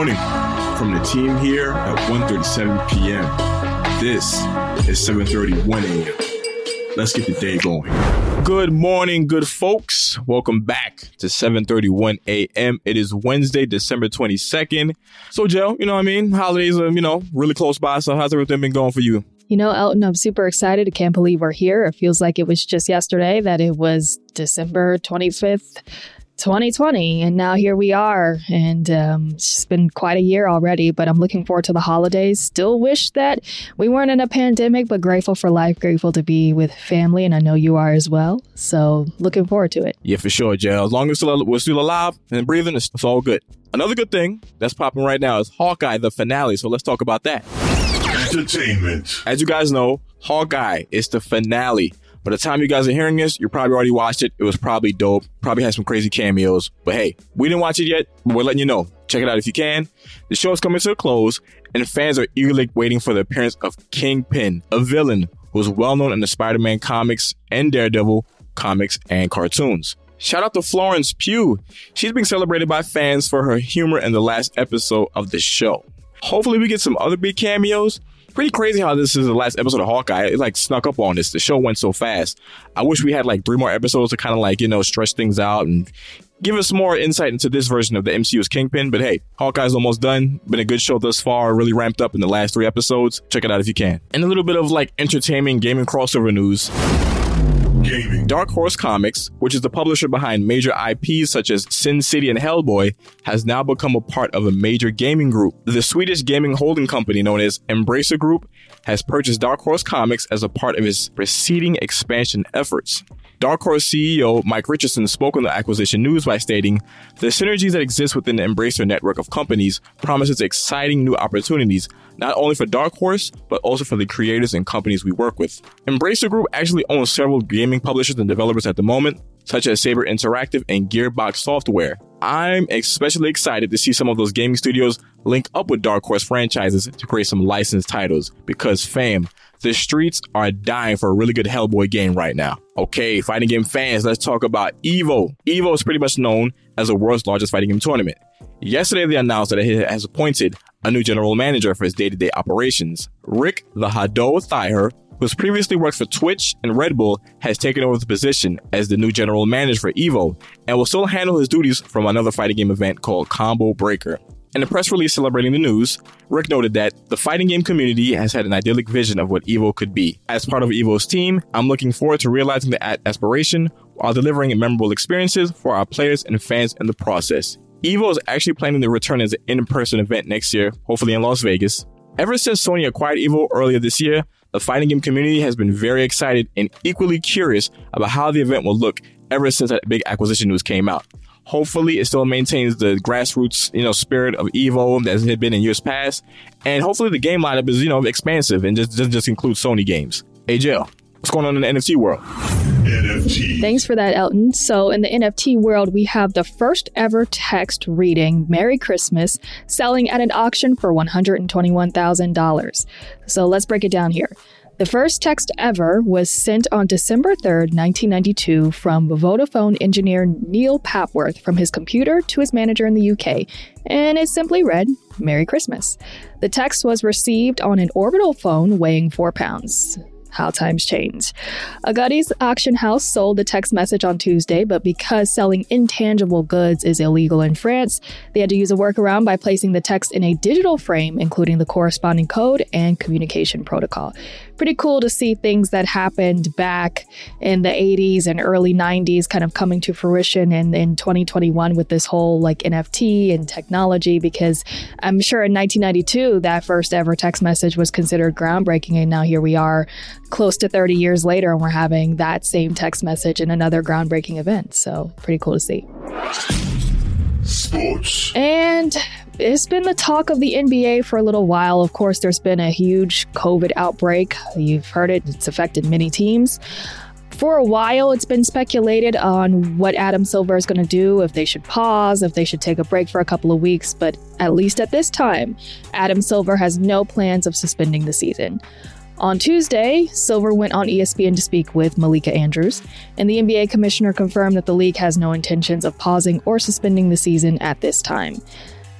morning from the team here at 1.37 p.m. This is 7.31 a.m. Let's get the day going. Good morning, good folks. Welcome back to 7:31 a.m. It is Wednesday, December 22nd. So, Joe, you know what I mean? Holidays are, you know, really close by. So, how's everything been going for you? You know, Elton, I'm super excited. I can't believe we're here. It feels like it was just yesterday that it was December 25th, 2020 and now here we are and um, it's been quite a year already but i'm looking forward to the holidays. Still wish that we weren't in a pandemic but grateful for life grateful to be with family and i know you are as well. So looking forward to it. Yeah for sure Jill. as long as we're still alive and breathing it's, it's all good. Another good thing that's popping right now is hawkeye the finale so let's talk about that. Entertainment. As you guys know hawkeye is the finale by the time you guys are hearing this, you probably already watched it. It was probably dope. Probably had some crazy cameos. But hey, we didn't watch it yet, but we're letting you know. Check it out if you can. The show is coming to a close, and fans are eagerly waiting for the appearance of Kingpin, a villain who is well known in the Spider Man comics and Daredevil comics and cartoons. Shout out to Florence Pugh. She's being celebrated by fans for her humor in the last episode of the show. Hopefully, we get some other big cameos pretty crazy how this is the last episode of Hawkeye. It like snuck up on us. The show went so fast. I wish we had like three more episodes to kind of like, you know, stretch things out and give us more insight into this version of the MCU's Kingpin. But hey, Hawkeye's almost done. Been a good show thus far. Really ramped up in the last three episodes. Check it out if you can. And a little bit of like entertainment gaming crossover news. Dark Horse Comics, which is the publisher behind major IPs such as Sin City and Hellboy, has now become a part of a major gaming group. The Swedish gaming holding company known as Embracer Group has purchased Dark Horse Comics as a part of its preceding expansion efforts. Dark Horse CEO Mike Richardson spoke on the acquisition news by stating, The synergies that exist within the Embracer network of companies promises exciting new opportunities, not only for Dark Horse, but also for the creators and companies we work with. Embracer Group actually owns several gaming publishers and developers at the moment, such as Saber Interactive and Gearbox Software. I'm especially excited to see some of those gaming studios link up with Dark Horse franchises to create some licensed titles because fam, the streets are dying for a really good Hellboy game right now. Okay, fighting game fans, let's talk about EVO. EVO is pretty much known as the world's largest fighting game tournament. Yesterday, they announced that it has appointed a new general manager for its day-to-day operations. Rick the Hadou Thayer who's previously worked for Twitch and Red Bull, has taken over the position as the new general manager for EVO and will still handle his duties from another fighting game event called Combo Breaker. In a press release celebrating the news, Rick noted that the fighting game community has had an idyllic vision of what EVO could be. As part of EVO's team, I'm looking forward to realizing the aspiration while delivering memorable experiences for our players and fans in the process. EVO is actually planning to return as an in-person event next year, hopefully in Las Vegas. Ever since Sony acquired EVO earlier this year, the fighting game community has been very excited and equally curious about how the event will look ever since that big acquisition news came out. Hopefully, it still maintains the grassroots, you know, spirit of Evo that it had been in years past, and hopefully the game lineup is, you know, expansive and just just, just includes Sony games. Hey, Jill, what's going on in the NFT world? NFT. Thanks for that, Elton. So, in the NFT world, we have the first ever text reading, Merry Christmas, selling at an auction for $121,000. So, let's break it down here. The first text ever was sent on December 3rd, 1992, from Vodafone engineer Neil Papworth from his computer to his manager in the UK, and it simply read, Merry Christmas. The text was received on an Orbitel phone weighing 4 pounds how times change. Aguttes auction house sold the text message on Tuesday, but because selling intangible goods is illegal in France, they had to use a workaround by placing the text in a digital frame, including the corresponding code and communication protocol pretty cool to see things that happened back in the 80s and early 90s kind of coming to fruition in, in 2021 with this whole like NFT and technology because I'm sure in 1992 that first ever text message was considered groundbreaking and now here we are close to 30 years later and we're having that same text message in another groundbreaking event. So pretty cool to see. Sports. And it's been the talk of the NBA for a little while. Of course, there's been a huge COVID outbreak. You've heard it, it's affected many teams. For a while, it's been speculated on what Adam Silver is going to do, if they should pause, if they should take a break for a couple of weeks, but at least at this time, Adam Silver has no plans of suspending the season. On Tuesday, Silver went on ESPN to speak with Malika Andrews, and the NBA commissioner confirmed that the league has no intentions of pausing or suspending the season at this time.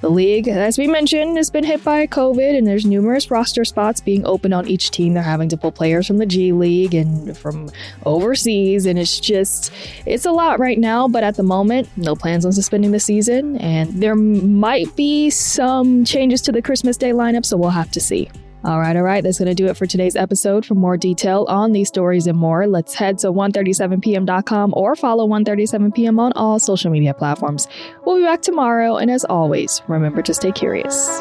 The league, as we mentioned, has been hit by COVID, and there's numerous roster spots being open on each team. They're having to pull players from the G League and from overseas, and it's just, it's a lot right now. But at the moment, no plans on suspending the season, and there might be some changes to the Christmas Day lineup, so we'll have to see. All right, all right. That's going to do it for today's episode. For more detail on these stories and more, let's head to 137pm.com or follow 137pm on all social media platforms. We'll be back tomorrow, and as always, remember to stay curious.